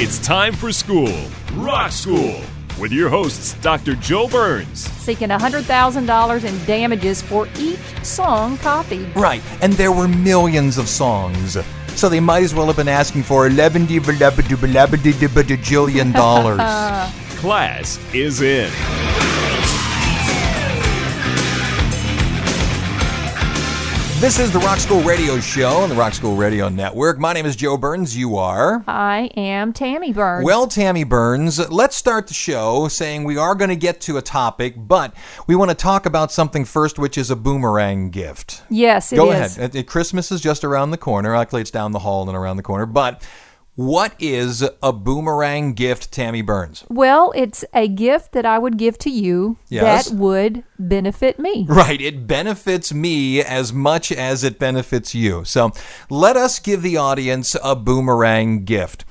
It's time for school, Rock School, with your hosts, Dr. Joe Burns. seeking $100,000 in damages for each song copied. Right, and there were millions of songs. So they might as well have been asking for 11 jillion dollars. Class is in. This is the Rock School Radio Show on the Rock School Radio Network. My name is Joe Burns. You are? I am Tammy Burns. Well, Tammy Burns, let's start the show saying we are going to get to a topic, but we want to talk about something first, which is a boomerang gift. yes, it Go is. ahead. Christmas is just around the corner. Actually, it's down the hall and around the corner. But what is a boomerang gift, Tammy Burns? Well, it's a gift that I would give to you Yes. that would benefit me. Right. It benefits me as much as it benefits you. So let us give the audience a boomerang gift.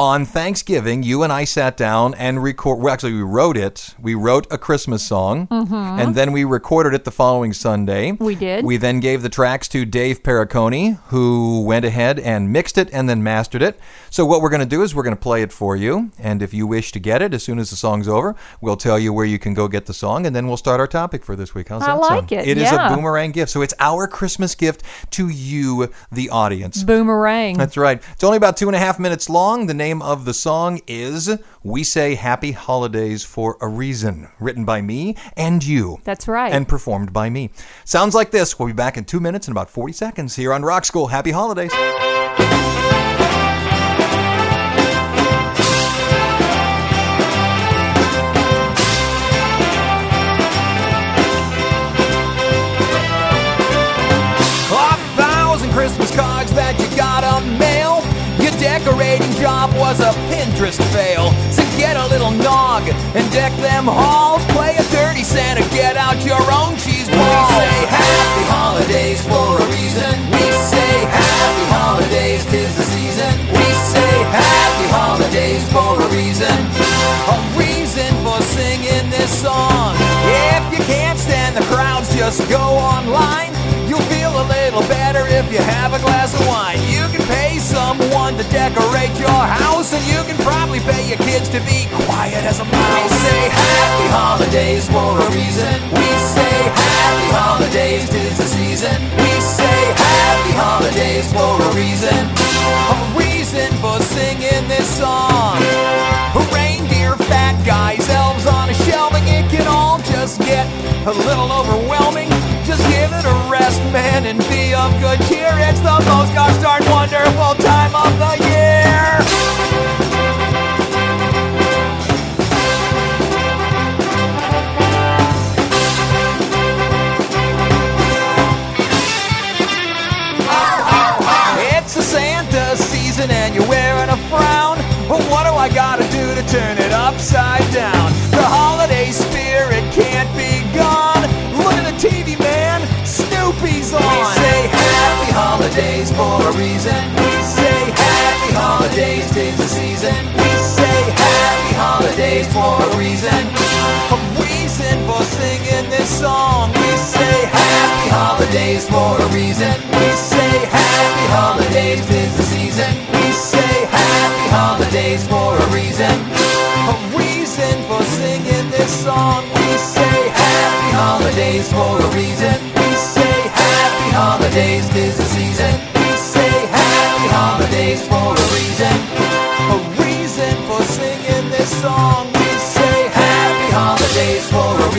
On Thanksgiving, you and I sat down and record. Well, actually, we wrote it. We wrote a Christmas song, and then we recorded it the following Sunday. Mm-hmm. We did. We then gave the tracks to Dave Pericone, who went ahead and mixed it and then mastered it. So what we're going to do is we're going to play it for you, and if you wish to get it as soon as the song's over, we'll tell you where you can go get the song, and then we'll start our topic for this week. How's I that like sound? it, It is a boomerang gift, so it's our Christmas gift to you, the audience. Boomerang. That's right. It's only about two and a half minutes long. The name of the song is We Say Happy Holidays for a Reason, written by me and you. That's right. And performed by me. Sounds like this. We'll be back in two minutes and about 40 seconds here on Rock School. Happy holidays. A Pinterest fail. So get a little nog and deck them halls. Play a dirty Santa, get out your own cheese balls. We say happy holidays for a reason. We say happy holidays, tis the season. We say happy holidays for a reason. A reason for singing this song. If you can't stand the crowds, just go online. You'll feel a little better if you have a glass of wine. You can pay someone to decorate your house, and you pay your kids to be quiet as a mouse. We say happy holidays for a reason. We say happy holidays, tis the season. We say happy holidays for a reason. A reason for singing this song. Reindeer, fat guys, elves on a shelving, it can all just get a little overwhelming. Just give it a rest, man, and be of good cheer. It's the most gosh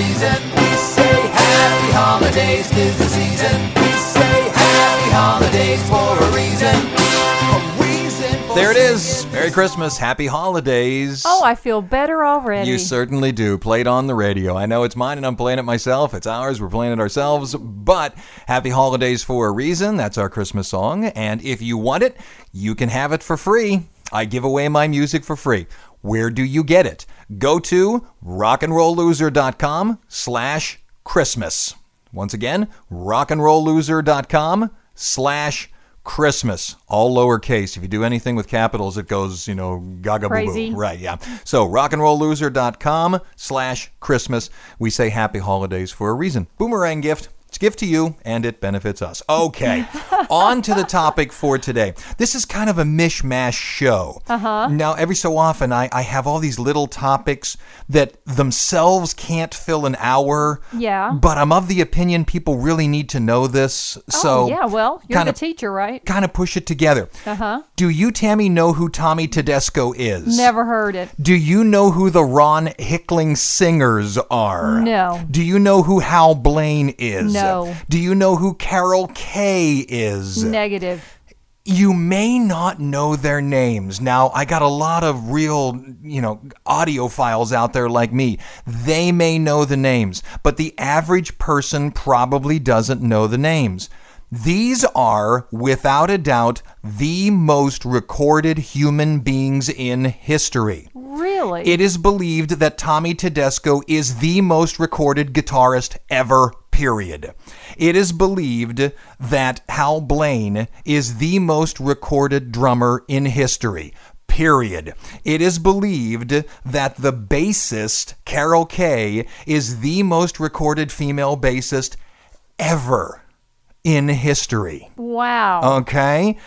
for reason. We say happy holidays, tis the season. We say happy holidays for a reason. A reason for There it is. Merry Merry Christmas, Happy Holidays. Oh, I feel better already. You certainly do. Played on the radio. I know it's mine and I'm playing it myself. It's ours. We're playing it ourselves. But Happy Holidays for a reason. That's our Christmas song. And if you want it, you can have it for free. I give away my music for free. Where do you get it? Go to rockandrollloser.com slash Christmas. Once again, rockandrollloser.com slash Christmas, all lowercase. If you do anything with capitals, it goes, you know, gaga boo boo. Right, yeah. So rockandrollloser.com slash Christmas. We say happy holidays for a reason. Boomerang gift. It's a gift to you and it benefits us. Okay. On to the topic for today. This is kind of a mishmash show. Uh-huh. Now, every so often I, I have all these little topics that themselves can't fill an hour. Yeah. But I'm of the opinion people really need to know this. So oh, yeah, well, you're kind the teacher, right? kind of push it together. Uh huh. Do you, Tammy, know who Tommy Tedesco is? Never heard it. Do you know who the Ron Hicklin singers are? No. Do you know who Hal Blaine is? No. Do you know who Carol Kaye is? Negative. You may not know their names. Now, I got a lot of real, you know, audio files out there like me. They may know the names, but the average person probably doesn't know the names. These are, without a doubt, the most recorded human beings in history. Really? It is believed that Tommy Tedesco is the most recorded guitarist ever, period. It is believed that Hal Blaine is the most recorded drummer in history. Period. It is believed that the bassist, Carol Kaye, is the most recorded female bassist ever in history. wow. Okay?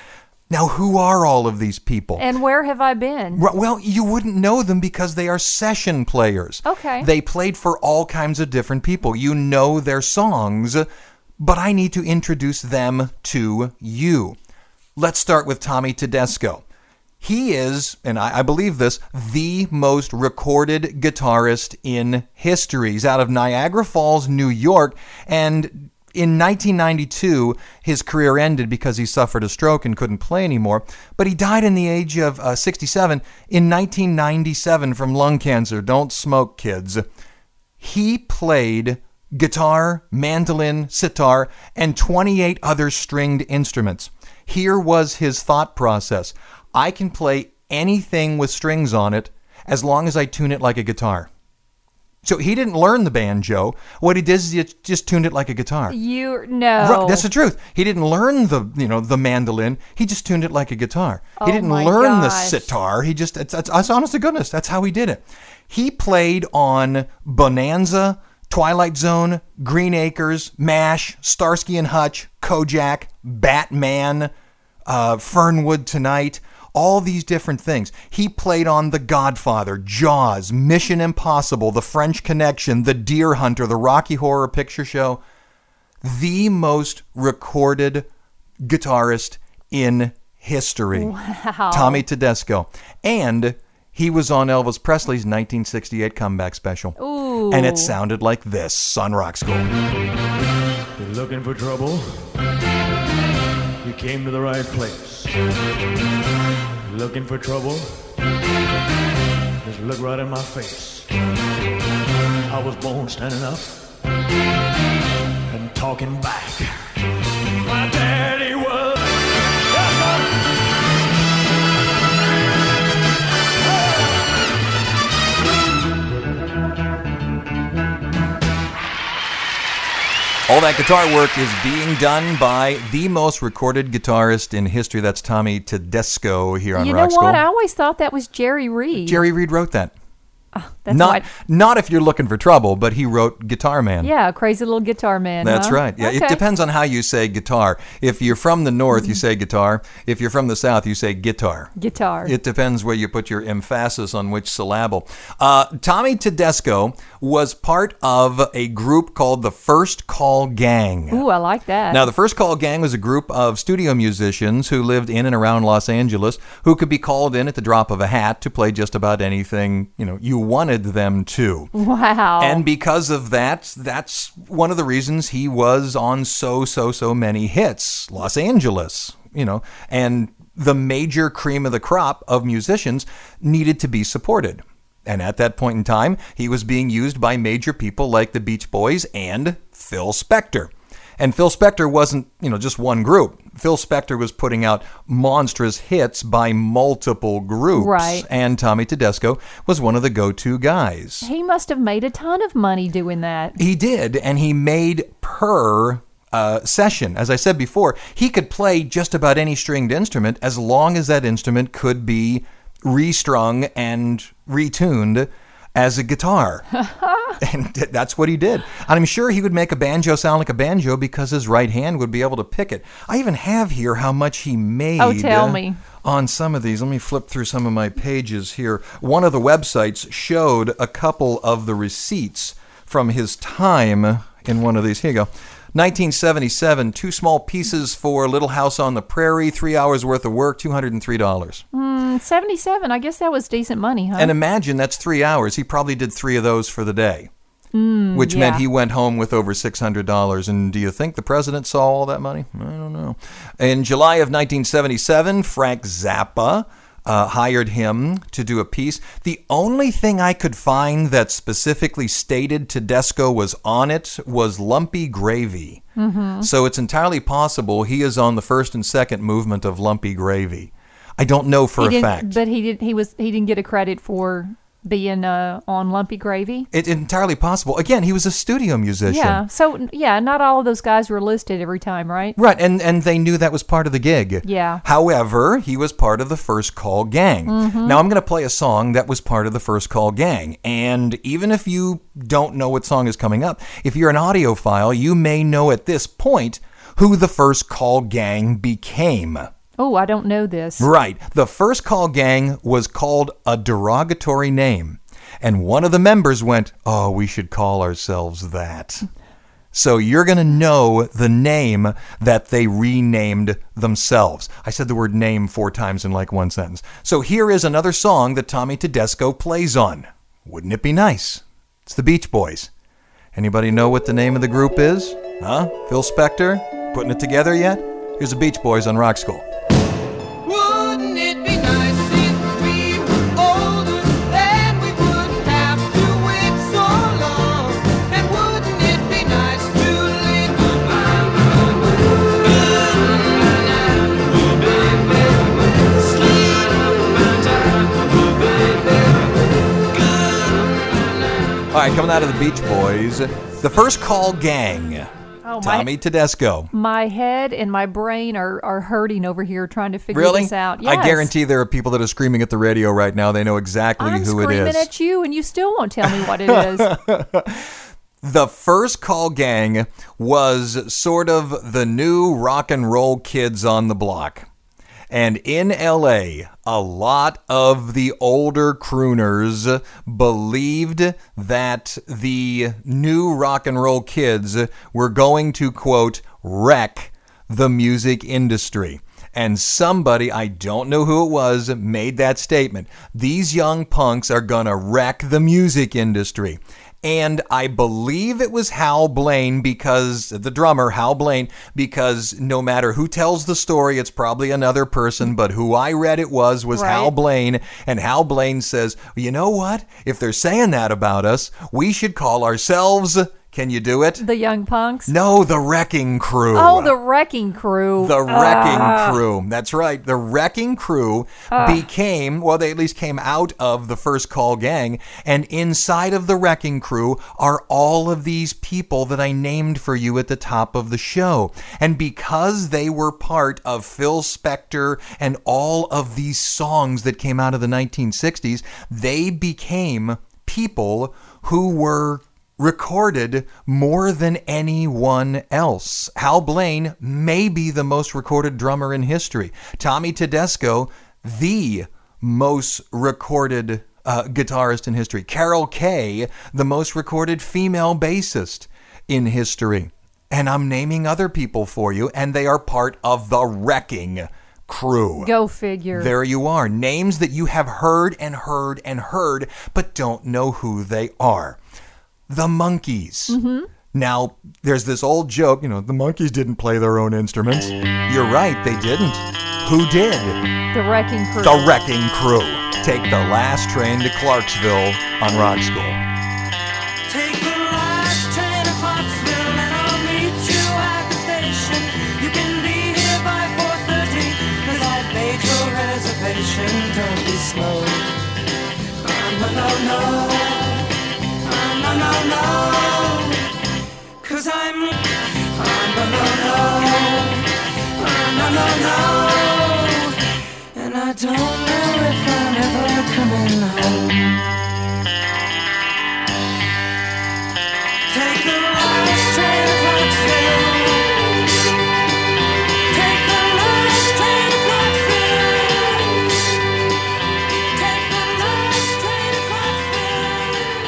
Now, who are all of these people? and where have I been? Well, you wouldn't know them because they are session players. Okay. They played for all kinds of different people. You know their songs, but I need to introduce them to you. Let's start with Tommy Tedesco. He is, and I, I believe this, the most recorded guitarist in history. He's out of Niagara Falls, New York, and in 1992, his career ended because he suffered a stroke and couldn't play anymore. But he died in the age of uh, 67 in 1997 from lung cancer. Don't smoke, kids. He played guitar, mandolin, sitar, and 28 other stringed instruments. Here was his thought process I can play anything with strings on it as long as I tune it like a guitar. So he didn't learn the banjo. What he did is he just tuned it like a guitar. You know, that's the truth. He didn't learn the you know the mandolin. He just tuned it like a guitar. Oh he didn't learn the sitar. He just it's, it's, it's honest to goodness. That's how he did it. He played on Bonanza, Twilight Zone, Green Acres, Mash, Starsky and Hutch, Kojak, Batman, uh, Fernwood Tonight. All these different things. He played on The Godfather, Jaws, Mission Impossible, The French Connection, The Deer Hunter, The Rocky Horror Picture Show the most recorded guitarist in history. Wow. Tommy Tedesco. And he was on Elvis Presley's 1968 comeback special. Ooh. And it sounded like this on Rock School. You're looking for trouble? You came to the right place. Looking for trouble? Just look right in my face. I was born standing up and talking back. All that guitar work is being done by the most recorded guitarist in history. That's Tommy Tedesco here on Rock You know Rock School. what? I always thought that was Jerry Reed. Jerry Reed wrote that. Ah. That's not why- not if you're looking for trouble, but he wrote Guitar Man. yeah, crazy little guitar man. That's huh? right. Yeah, it depends on how you say guitar. If you're from the north, Mm-hmm. you say guitar. If you're from the south, you say guitar. Guitar. It depends where you put your emphasis on which syllable. Uh, Tommy Tedesco was part of a group called the First Call Gang. Ooh, I like that. Now, the First Call Gang was a group of studio musicians who lived in and around Los Angeles who could be called in at the drop of a hat to play just about anything, you know, you wanted them to. wow. And because of that, that's one of the reasons he was on so, so, so many hits. Los Angeles, you know, and the major cream of the crop of musicians needed to be supported. And at that point in time, he was being used by major people like the Beach Boys and Phil Spector. And Phil Spector wasn't, you know, just one group. Phil Spector was putting out monstrous hits by multiple groups. Right. And Tommy Tedesco was one of the go-to guys. He must have made a ton of money doing that. He did, and he made per uh, session. As I said before, he could play just about any stringed instrument as long as that instrument could be restrung and retuned as a guitar. and that's what he did. And I'm sure he would make a banjo sound like a banjo because his right hand would be able to pick it. I even have here how much he made. Oh, tell me. Uh, on some of these, let me flip through some of my pages here. One of the websites showed a couple of the receipts from his time in one of these. Here you go. 1977, two small pieces for Little House on the Prairie, three hours worth of work, $203. Mm, 77, I guess that was decent money, huh? And imagine that's three hours. He probably did three of those for the day, which meant he went home with over $600. And do you think the president saw all that money? I don't know. In July of 1977, Frank Zappa. Uh, hired him to do a piece. The only thing I could find that specifically stated Tedesco was on it was Lumpy Gravy. Mm-hmm. So it's entirely possible he is on the first and second movement of Lumpy Gravy. I don't know for he a fact. but he did. He was. He didn't get a credit for being uh, on Lumpy Gravy. It's entirely possible. Again, he was a studio musician. Yeah. So yeah, not all of those guys were listed every time, right? Right, and, and they knew that was part of the gig. Yeah. However, he was part of the First Call Gang. Mm-hmm. Now I'm going to play a song that was part of the First Call Gang. And even if you don't know what song is coming up, if you're an audiophile, you may know at this point who the First Call Gang became. Oh, I don't know this. Right. The First Call Gang was called a derogatory name. And one of the members went, Oh, we should call ourselves that. So you're going to know the name that they renamed themselves. I said the word name four times in like one sentence. So here is another song that Tommy Tedesco plays on. Wouldn't it be nice? It's the Beach Boys. Anybody know what the name of the group is? Huh? Phil Spector? Putting it together yet? Here's the Beach Boys on Rock School. Right, coming out of the Beach Boys, the First Call Gang. Oh, my, Tommy Tedesco. my head and my brain are, are hurting over here trying to figure Really? this out. I guarantee there are people that are screaming at the radio right now. They know exactly I'm who it screaming at you, and you still won't tell me what it is. The First Call Gang was sort of the new rock and roll kids on the block. And in LA, a lot of the older crooners believed that the new rock and roll kids were going to, quote, wreck the music industry. And somebody, I don't know who it was, made that statement. These young punks are going to wreck the music industry. And I believe it was Hal Blaine because the drummer, Hal Blaine, because no matter who tells the story, it's probably another person, but who I read it was was Right. Hal Blaine. And Hal Blaine says, you know what? If they're saying that about us, we should call ourselves, can you do it? the young punks. No, the Wrecking Crew. Oh, the wrecking crew. The Wrecking Ah. Crew. That's right. The Wrecking Crew became, well, they at least came out of the first call gang. And inside of the Wrecking Crew are all of these people that I named for you at the top of the show. And because they were part of Phil Spector and all of these songs that came out of the 1960s, they became people who were recorded more than anyone else. Hal Blaine may be the most recorded drummer in history. Tommy Tedesco, the most recorded uh, guitarist in history. Carol Kaye, the most recorded female bassist in history. And I'm naming other people for you, and they are part of the Wrecking Crew. Go figure. There you are. Names that you have heard and heard and heard, but don't know who they are. The Monkees. Mm-hmm. Now, there's this old joke, you know, the Monkees didn't play their own instruments. You're right, they didn't. Who did? The Wrecking Crew. The Wrecking Crew. Take the last train to Clarksville on Rock School. Take the last train to Clarksville and I'll meet you at the station. You can be here by 4.30 cause I've made your reservation. Don't be slow. No, no, no. No. Cause I'm... Oh, no, no, no. And I don't know if I'm ever coming home. Take the to Clarksville. Take the.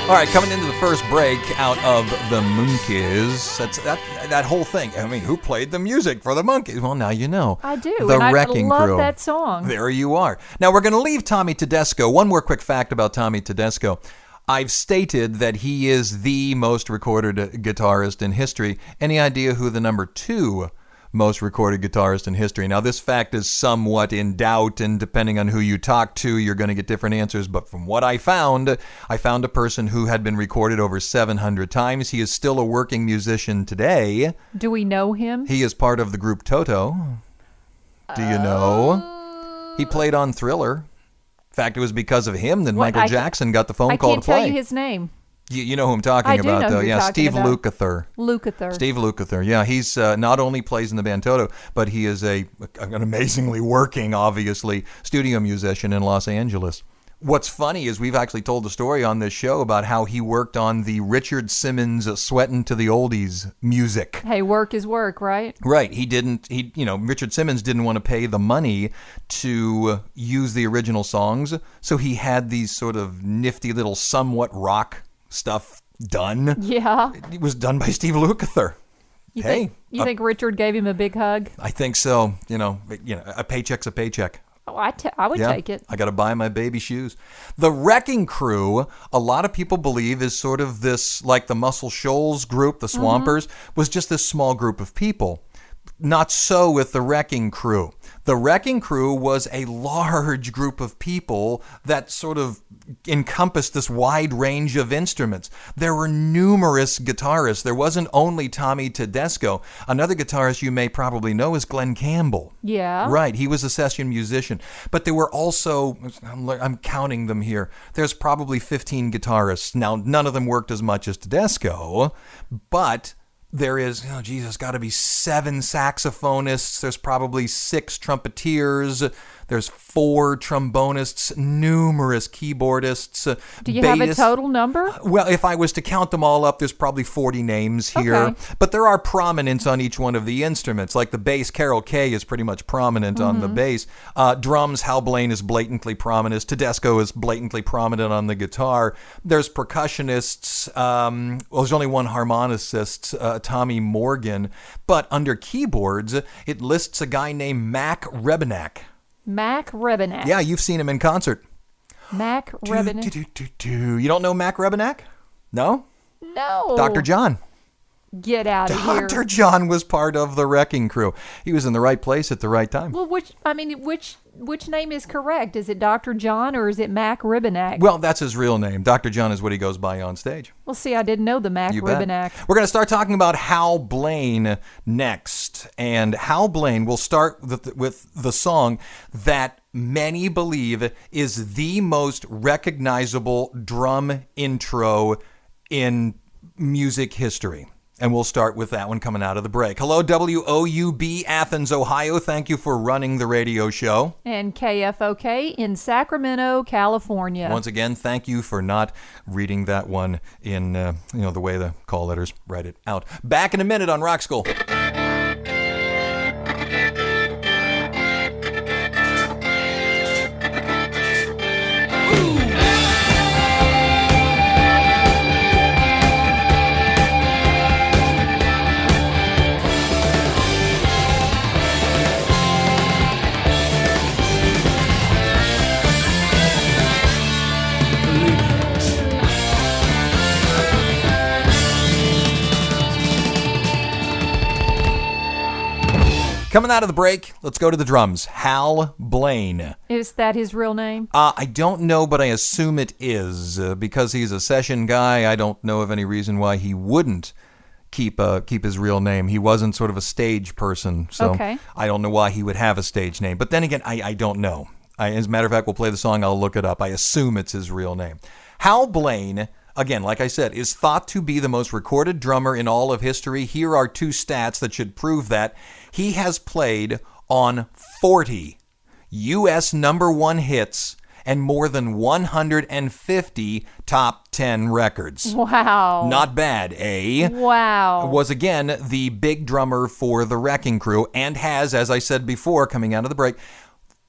All right, coming into first break out of the Monkees. That's that that whole thing. I mean, who played the music for the Monkees? Well, now you know. I do. The and I Wrecking love Crew. that song. There you are. Now we're going to leave Tommy Tedesco. One more quick fact about Tommy Tedesco. I've stated that he is the most recorded guitarist in history. Any idea who the number two most recorded guitarist in history? Now, this fact is somewhat in doubt, and depending on who you talk to, you're going to get different answers. But from what I found, I found a person who had been recorded over 700 times. He is still a working musician today. Do we know him? He is part of the group Toto. Do you know? He oh. played on Thriller. In fact, it was because of him that What, Michael I Jackson got the phone I call can't to play. tell you his name. You, you know who I'm talking I about, though. yeah, Steve about. Lukather. Lukather. Steve Lukather. Yeah, he's uh, not only plays in the band Toto, but he is a an amazingly working, obviously, studio musician in Los Angeles. What's funny is we've actually told the story on this show about how he worked on the Richard Simmons "Sweatin' to the Oldies" music. Hey, work is work, right? Right. He didn't. He, you know, Richard Simmons didn't want to pay the money to use the original songs, so he had these sort of nifty little, somewhat rock stuff done. Yeah. It was done by Steve Lukather. You hey, think you think Richard gave him a big hug? I think so. You know, you know, a paycheck's a paycheck. Oh, I, t- I would Yeah, take it. I got to buy my baby shoes. The Wrecking Crew, a lot of people believe, is sort of this like the Muscle Shoals group, the mm-hmm. Swampers, was just this small group of people. Not so with the Wrecking Crew. The Wrecking Crew was a large group of people that sort of encompassed this wide range of instruments. There were numerous guitarists. There wasn't only Tommy Tedesco. Another guitarist you may probably know is Glen Campbell. Yeah. Right, he was a session musician. But there were also, I'm, I'm counting them here, there's probably 15 guitarists. Now, none of them worked as much as Tedesco, but there is, oh, Jesus, got to be seven saxophonists. There's probably six trumpeters. There's four trombonists, numerous keyboardists. Do you have a total number? Well, if I was to count them all up, there's probably 40 names here. Okay. But there are prominence on each one of the instruments. Like the bass, Carol Kaye is pretty much prominent on Mm-hmm. the bass. Uh, drums, Hal Blaine is blatantly prominent. Tedesco is blatantly prominent on the guitar. There's percussionists. Um, well, there's only one harmonicist, uh, Tommy Morgan. But under keyboards, it lists a guy named Mac Rebennack. Mac Rebennack. Yeah, you've seen him in concert. Mac Rebennack. do, do, do, do. You don't know Mac Rebennack? No? No. Dr. John. Get out of here. Dr. John was part of the wrecking crew. He was in the right place at the right time. Well, which I mean, which which name is correct? Is it Dr. John or is it Mac Rebennack? Well, that's his real name. Dr. John is what he goes by on stage. Well, see, I didn't know the Mac You bet. We're going to start talking about Hal Blaine next. And Hal Blaine will start with, with the song that many believe is the most recognizable drum intro in music history. And we'll start with that one coming out of the break. Hello, WOUB Athens, Ohio. Thank you for running the radio show. And KFOK in Sacramento, California. Once again, thank you for not reading that one in uh, you know the way the call letters write it out. Back in a minute on Rock School. Coming out of the break, let's go to the drums. Hal Blaine. Is that his real name? Uh, I don't know, but I assume it is uh, because he's a session guy. I don't know of any reason why he wouldn't keep uh, keep his real name. He wasn't sort of a stage person, so Okay. I don't know why he would have a stage name. But then again, I, I don't know. I, as a matter of fact, we'll play the song. I'll look it up. I assume it's his real name. Hal Blaine. Again, like I said, is thought to be the most recorded drummer in all of history. Here are two stats that should prove that. He has played on 40 U.S. number one hits and more than 150 top 10 records. Wow. Not bad, eh? Wow. Was again the big drummer for the Wrecking Crew and has, as I said before, coming out of the break,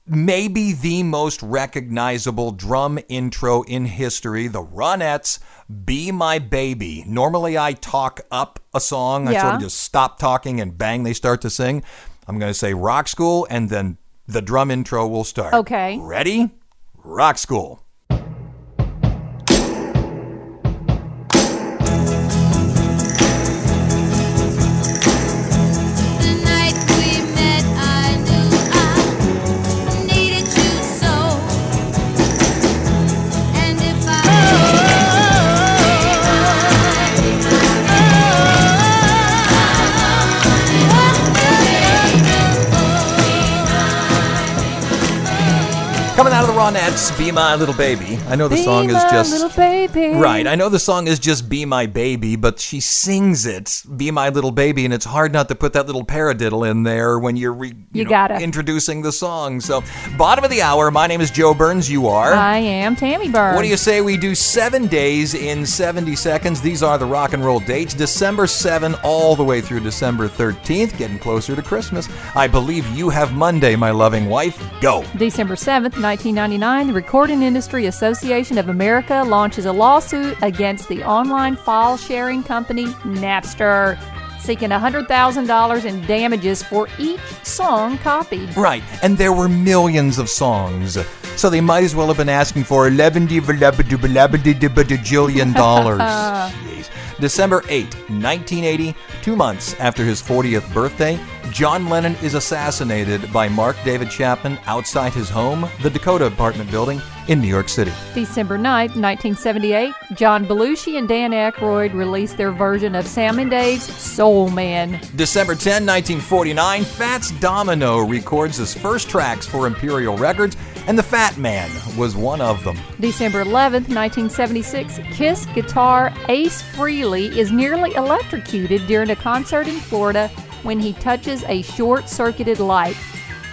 maybe the most recognizable drum intro in history, the Ronettes, Be My Baby. Normally I talk up a song, I sort of just stop talking and bang, they start to sing. I'm going to say Rock School and then the drum intro will start. Okay. Ready? Rock School. Coming out of the Ronettes, Be My Little Baby. I know the Be song is my just little baby. Right. I know the song is just Be My Baby, but she sings it, Be My Little Baby, and it's hard not to put that little paradiddle in there when you're re- You know, gotta. introducing the song. So, bottom of the hour, my name is Joe Burns. You are. I am Tammy Burns. What do you say we do seven days in 70 seconds? These are the rock and roll dates. December 7 all the way through December 13th, getting closer to Christmas. I believe you have Monday, my loving wife. Go. December 7th, 1999, the Recording Industry Association of America launches a lawsuit against the online file sharing company Napster, seeking $100,000 in damages for each song copied. Right, and there were millions of songs. So they might as well have been asking for 11 jillion dollars. December 8, 1980, two months after his 40th birthday, John Lennon is assassinated by Mark David Chapman outside his home, the Dakota Apartment Building in New York City. December 9, 1978, John Belushi and Dan Aykroyd released their version of Sam and Dave's Soul Man. December 10, 1949, Fats Domino records his first tracks for Imperial Records, and the Fat Man was one of them. December 11th, 1976, Kiss guitar Ace Frehley is nearly electrocuted during a concert in Florida when he touches a short circuited light.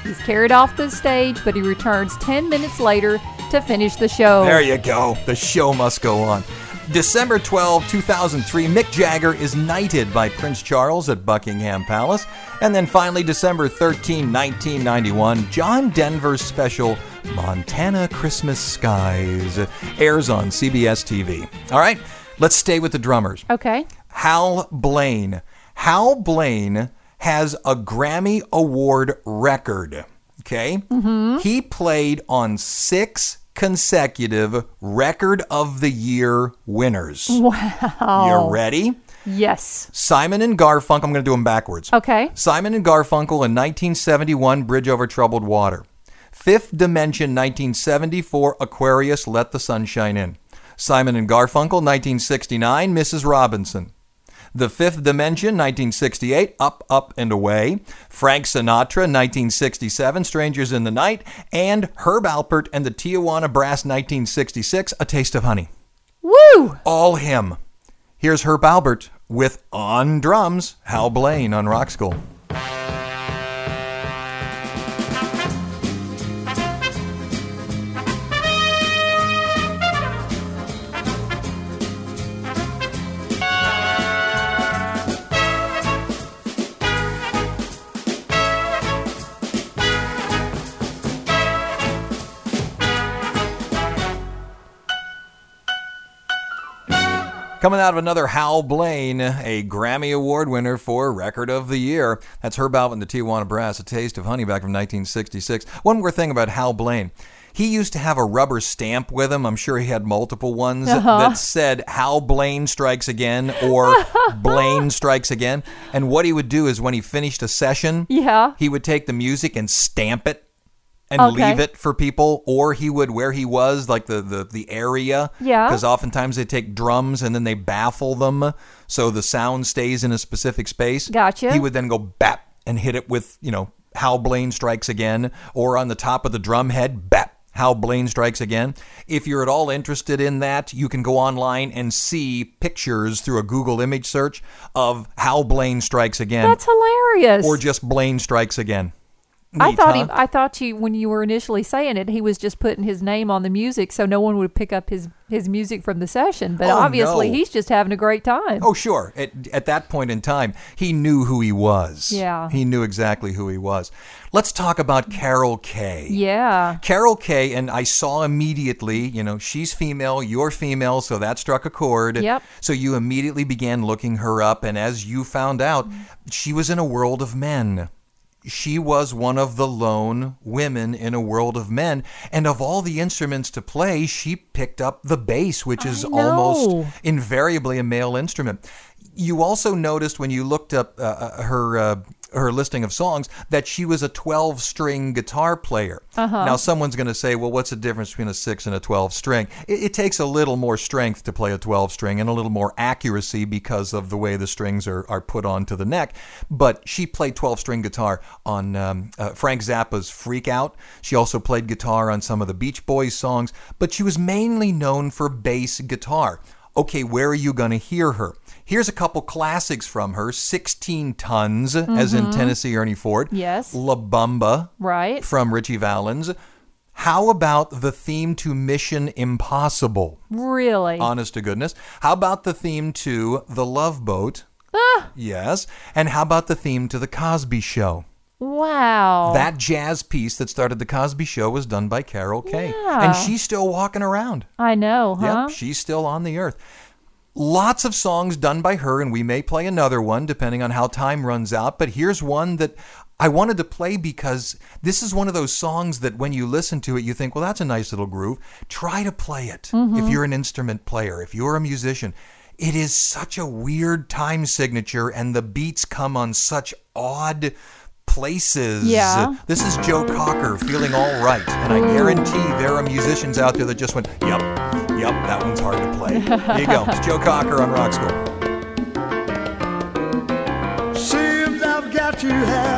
He's carried off the stage, but he returns 10 minutes later to finish the show. There you go. The show must go on. December 12, 2003, Mick Jagger is knighted by Prince Charles at Buckingham Palace. And then finally, December 13, 1991, John Denver's special Montana Christmas Skies airs on CBS TV. All right, let's stay with the drummers. Okay. Hal Blaine. Hal Blaine has a Grammy Award record. Okay? Mm-hmm. He played on six consecutive Record of the Year winners. Wow. You ready? Yes. Simon and Garfunkel. I'm going to do them backwards. Okay. Simon and Garfunkel in 1971, Bridge Over Troubled Water. Fifth Dimension, 1974, Aquarius, Let the Sunshine In. Simon and Garfunkel, 1969, Mrs. Robinson. The Fifth Dimension, 1968, Up, Up and Away. Frank Sinatra, 1967, Strangers in the Night. And Herb Alpert and the Tijuana Brass, 1966, A Taste of Honey. Woo! All him. Here's Herb Alpert with on drums, Hal Blaine on Rock School. Coming out of another Hal Blaine, a Grammy Award winner for Record of the Year. That's Herb and the Tijuana Brass, A Taste of Honey back from 1966. One more thing about Hal Blaine. He used to have a rubber stamp with him. I'm sure he had multiple ones uh-huh. that said "Hal Blaine Strikes Again" or "Blaine Strikes Again." And what he would do is when he finished a session, Yeah. he would take the music and stamp it and Okay. leave it for people, or he would where he was, like the the, the area. Yeah. Because oftentimes they take drums and then they baffle them, so the sound stays in a specific space. Gotcha. He would then go bap and hit it with you know Hal Blaine strikes again, or on the top of the drum head, bap. Hal Blaine Strikes Again. If you're at all interested in that, you can go online and see pictures through a Google image search of Hal Blaine Strikes Again That's hilarious. or just Blaine Strikes Again. I thought huh? he, I thought you when you were initially saying it, he was just putting his name on the music so no one would pick up his his music from the session. But Oh, obviously, no. he's just having a great time. Oh, sure. At, at that point in time, he knew who he was. Yeah. He knew exactly who he was. Let's talk about Carol Kaye. Yeah. Carol Kaye, and I saw immediately, you know, she's female, you're female, so that struck a chord. Yep. So you immediately began looking her up, and as you found out, she was in a world of men. She was one of the lone women in a world of men. And of all the instruments to play, she picked up the bass, which is almost invariably a male instrument. You also noticed when you looked up uh, uh, her uh, her listing of songs that she was a 12 string guitar player. Uh-huh. Now, someone's going to say, well, what's the difference between a 6 and a 12 string? It, it takes a little more strength to play a 12 string and a little more accuracy because of the way the strings are, are put onto the neck. But she played 12 string guitar on um, uh, Frank Zappa's Freak Out. She also played guitar on some of the Beach Boys songs, but she was mainly known for bass guitar. Okay, where are you going to hear her? Here's a couple classics from her 16 Tons, as in Tennessee Ernie Ford. Mm-hmm. Yes. La Bamba Right. from Ritchie Valens. How about the theme to Mission Impossible? Really. Honest to goodness. How about the theme to The Love Boat? Ah. Yes. And how about the theme to The Cosby Show? wow. That jazz piece that started The Cosby Show was done by Carol Kaye. Yeah. And she's still walking around. I know, huh? Yep, she's still on the earth. Lots of songs done by her, and we may play another one depending on how time runs out. But here's one that I wanted to play because this is one of those songs that when you listen to it, you think, well, that's a nice little groove. Try to play it Mm-hmm. if you're an instrument player, if you're a musician. It is such a weird time signature, and the beats come on such odd places. Yeah. This is Joe Cocker feeling all right. And I guarantee there are musicians out there that just went, yep, yep, that one's hard to play. Here you go. It's Joe Cocker on Rock School. Seems I've got have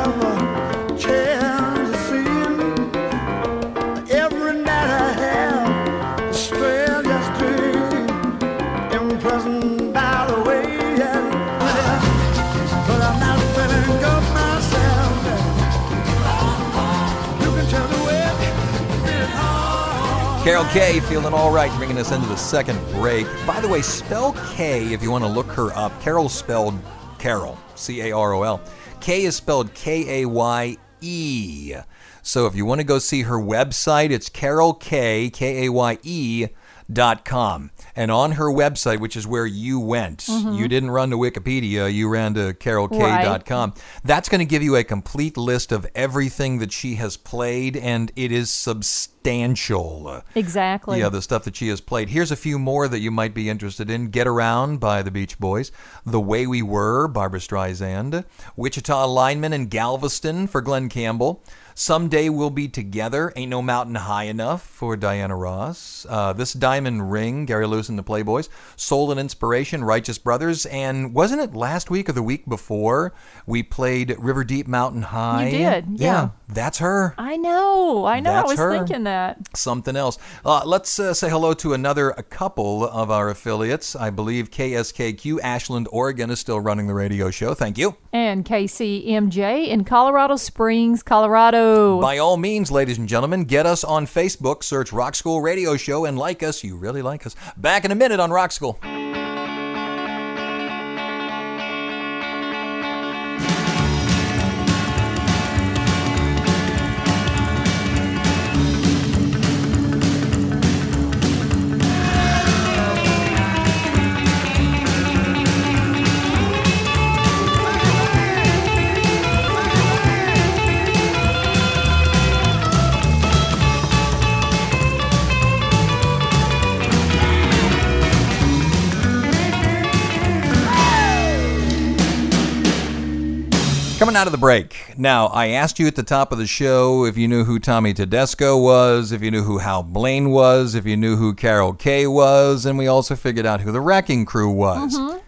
Carol Kaye feeling all right, bringing us into the second break. By the way, spell Kaye if you want to look her up. Carol spelled Carol, C A R O L. Kaye is spelled K A Y E. So if you want to go see her website, it's Carol Kaye, K A Y E dot com. And on her website, which is where you went, mm-hmm. you didn't run to Wikipedia, you ran to carolkaye.com. That's going to give you a complete list of everything that she has played, and it is substantial. exactly. Yeah, the stuff that she has played. Here's a few more that you might be interested in. Get Around by the Beach Boys. The Way We Were, Barbra Streisand. Wichita Lineman and Galveston for Glen Campbell. Someday We'll Be Together, Ain't No Mountain High Enough for Diana Ross. Uh, this Diamond Ring, Gary Lewis and the Playboys. Soul and Inspiration, Righteous Brothers. And wasn't it last week or the week before we played River Deep Mountain High? You did, yeah. that's her I know. I know. That's I was her. thinking that. something else. Uh, let's uh, say hello to another a couple of our affiliates. I believe KSKQ Ashland, Oregon is still running the radio show. Thank you. And KCMJ in Colorado Springs, Colorado. By all means, ladies and gentlemen, get us on Facebook, search Rock School Radio Show, and like us. You really like us. Back in a minute on Rock School. Coming out of the break. Now, I asked you at the top of the show if you knew who Tommy Tedesco was, if you knew who Hal Blaine was, if you knew who Carol Kaye was, and we also figured out who the Wrecking Crew was. Mm-hmm.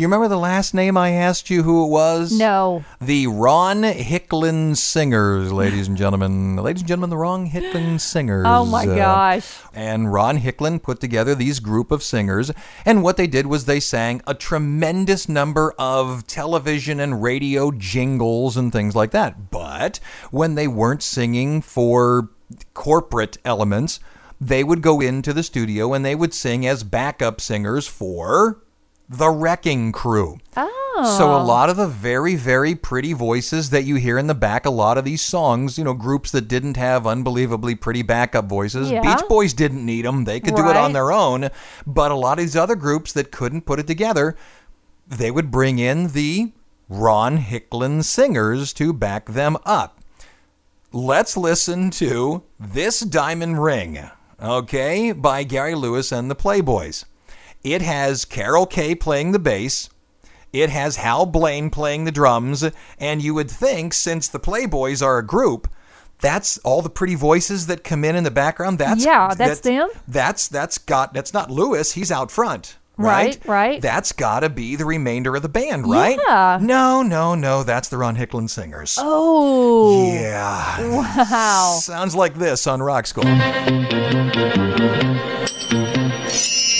Do you remember the last name I asked you who it was? No. The Ron Hicklin Singers, ladies and gentlemen. ladies and gentlemen, the Ron Hicklin Singers. Oh my Uh, gosh. and Ron Hicklin put together these group of singers, and what they did was they sang a tremendous number of television and radio jingles and things like that. But when they weren't singing for corporate elements, they would go into the studio and they would sing as backup singers for the Wrecking Crew. Oh. So a oh. lot of the very, very pretty voices that you hear in the back, a lot of these songs, you know, groups that didn't have unbelievably pretty backup voices. Yeah. Beach Boys didn't need them; they could do it on their own. But a lot of these other groups that couldn't put it together, they would bring in the Ron Hicklin singers to back them up. Let's listen to This Diamond Ring, okay, by Gary Lewis and the Playboys. It has Carol Kaye playing the bass. It has Hal Blaine playing the drums. And you would think, since the Playboys are a group, that's all the pretty voices that come in in the background. That's Yeah, that's them. That's that's got that's not Lewis. He's out front. Right, right. That's got to be the remainder of the band, right? Yeah. No, no, no. That's the Ron Hicklin singers. Oh. Yeah. Wow. Sounds like this on Rock School.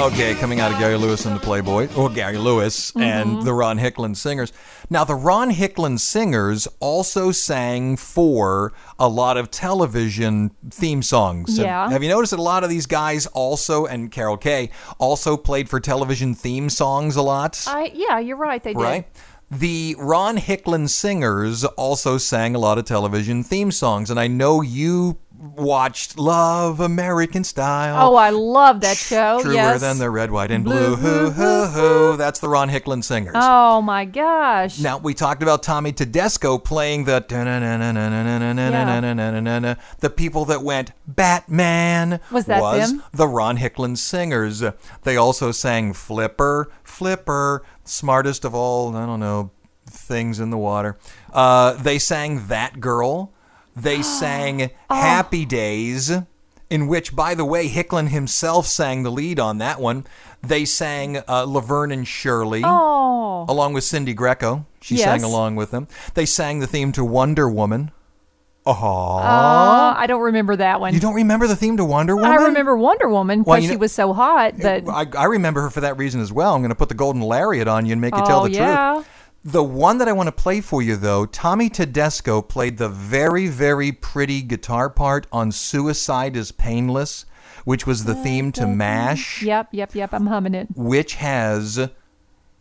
Okay, coming out of Gary Lewis and the Playboy, or Gary Lewis Mm-hmm. and the Ron Hicklin Singers. Now, the Ron Hicklin Singers also sang for a lot of television theme songs. Have- Yeah. Have, you noticed that a lot of these guys also, and Carol Kaye, also played for television theme songs a lot? I yeah, you're right. They did. right? The Ron Hicklin Singers also sang a lot of television theme songs, and I know you watched Love American Style. Oh, I love that show. Truer yes. than the red, white, and blue. Hoo, hoo, hoo. That's the Ron Hicklin Singers. Oh my gosh. Now, we talked about Tommy Tedesco playing the the people that went Batman. Was that was them? the Ron Hicklin Singers. They also sang Flipper, Flipper, smartest of all, I don't know, things in the water. Uh, they sang That Girl. They sang Oh. Happy Days, in which, by the way, Hicklin himself sang the lead on that one. They sang uh, Laverne and Shirley oh. along with Cyndi Grecco. She Yes. sang along with them. They sang the theme to Wonder Woman. Oh, Uh, I don't remember that one. you don't remember the theme to Wonder Woman? I remember Wonder Woman Well, because you she was so hot. But I, I remember her for that reason as well. I'm going to put the golden lariat on you and make you tell oh the yeah. truth. The one that I want to play for you, though, Tommy Tedesco played the very, very pretty guitar part on Suicide is Painless, which was the theme to mm-hmm. MASH. Yep, yep, yep. I'm humming it. which has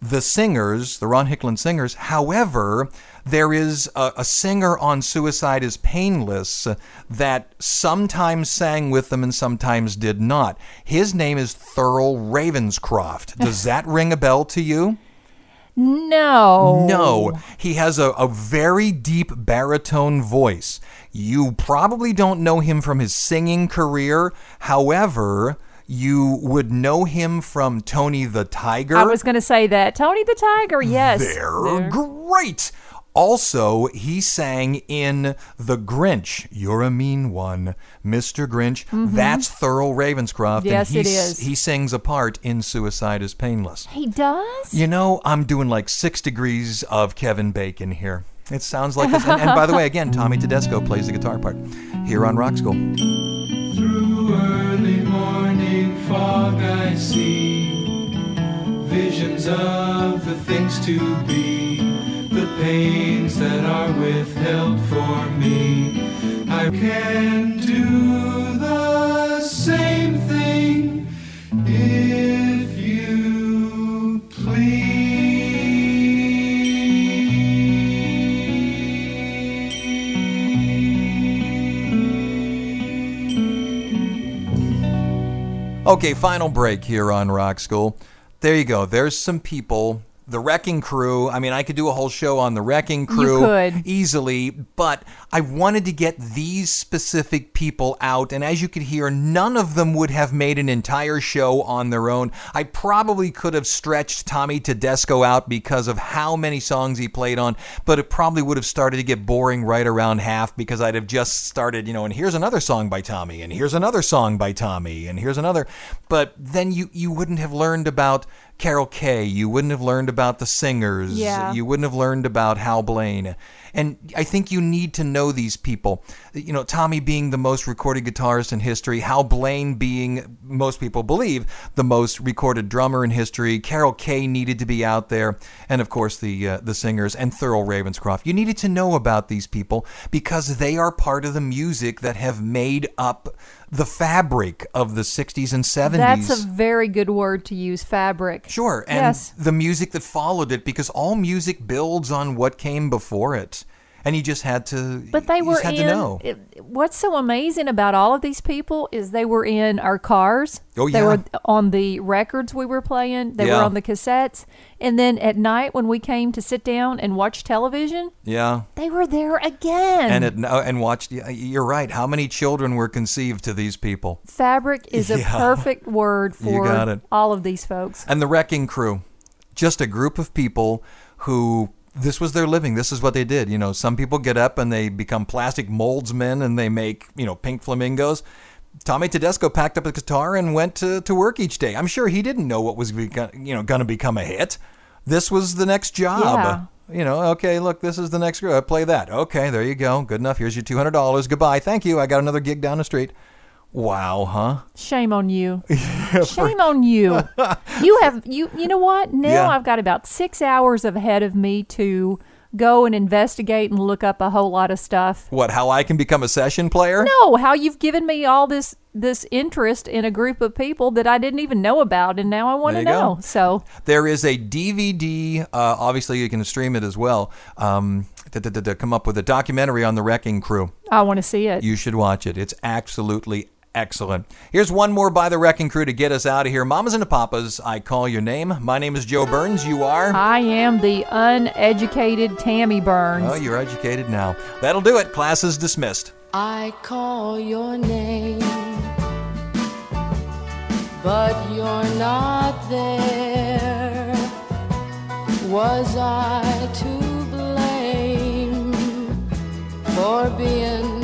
the singers, the Ron Hicklin singers. However, there is a, a singer on Suicide is Painless that sometimes sang with them and sometimes did not. His name is Thurl Ravenscroft. Does that ring a bell to you? No. No, he has a, a very deep baritone voice. You probably don't know him from his singing career. However, you would know him from Tony the Tiger. I was going to say that. Tony the Tiger, yes. They're There. great. Also, he sang in The Grinch. You're a mean one, Mr. Grinch. That's Thurl Ravenscroft. Mm-hmm. Yes, and he, it s- is. He sings a part in Suicide is Painless. He does? You know, I'm doing like six degrees of Kevin Bacon here. It sounds like this. And, and by the way, again, Tommy Tedesco plays the guitar part here on Rock School. Through early morning fog I see visions of the things to be, the pains that are withheld for me. I can do the same thing if you Okay, final break here on Rock School. There you go. There's some people. The Wrecking Crew. I mean, I could do a whole show on the Wrecking Crew could. easily, but I wanted to get these specific people out. And as you could hear, none of them would have made an entire show on their own. I probably could have stretched Tommy Tedesco out because of how many songs he played on, but it probably would have started to get boring right around half because I'd have just started, you know, and here's another song by Tommy, and here's another song by Tommy, and here's another. But then you, you wouldn't have learned about Carol Kaye. You wouldn't have learned about the singers. Yeah. You wouldn't have learned about Hal Blaine. And I think you need to know these people. You know, Tommy being the most recorded guitarist in history, Hal Blaine being, most people believe, the most recorded drummer in history. Carol Kaye needed to be out there, and of course the uh, the singers and Thurl Ravenscroft. You needed to know about these people because they are part of the music that have made up the fabric of the 60s and 70s. That's a very good word to use, fabric. Sure, and Yes. the music that followed it, because all music builds on what came before it, and you just had to. But they were had in. to know. it- what's so amazing about all of these people is they were in our cars. Oh, yeah. They were on the records we were playing. They Yeah. were on the cassettes. And then at night when we came to sit down and watch television, yeah, they were there again. and it oh, and watched. You're right. How many children were conceived to these people? fabric is a perfect word for all of these folks. And the Wrecking Crew, just a group of people who this was their living. This is what they did. You know, some people get up and they become plastic molds men and they make you know pink flamingos. Tommy Tedesco packed up his guitar and went to, to work each day. I'm sure he didn't know what was beco- you know going to become a hit. This was the next job. You know, okay, look, this is the next group. Uh, play that. Okay, there you go. Good enough. Here's your two hundred dollars. Goodbye. Thank you. I got another gig down the street. Wow, huh? Shame on you. Shame on you. You have you you know what? Now Yeah. I've got about 6 hours ahead of me to go and investigate and look up a whole lot of stuff. What? How I can become a session player? No, how you've given me all this this interest in a group of people that I didn't even know about and now I want to you go. know. So, There is a DVD. Uh, obviously, you can stream it as well. Um, to, to, to- to come up with a documentary on the Wrecking Crew. I want to see it. You should watch it. It's absolutely excellent. Here's one more by the Wrecking Crew to get us out of here. Mamas and the Papas, I call your name. My name is Joe Burns. You are. I am the uneducated Tammy Burns. Oh, you're educated now. That'll do it. Class is dismissed. I call your name, but you're not there. Was I to blame for being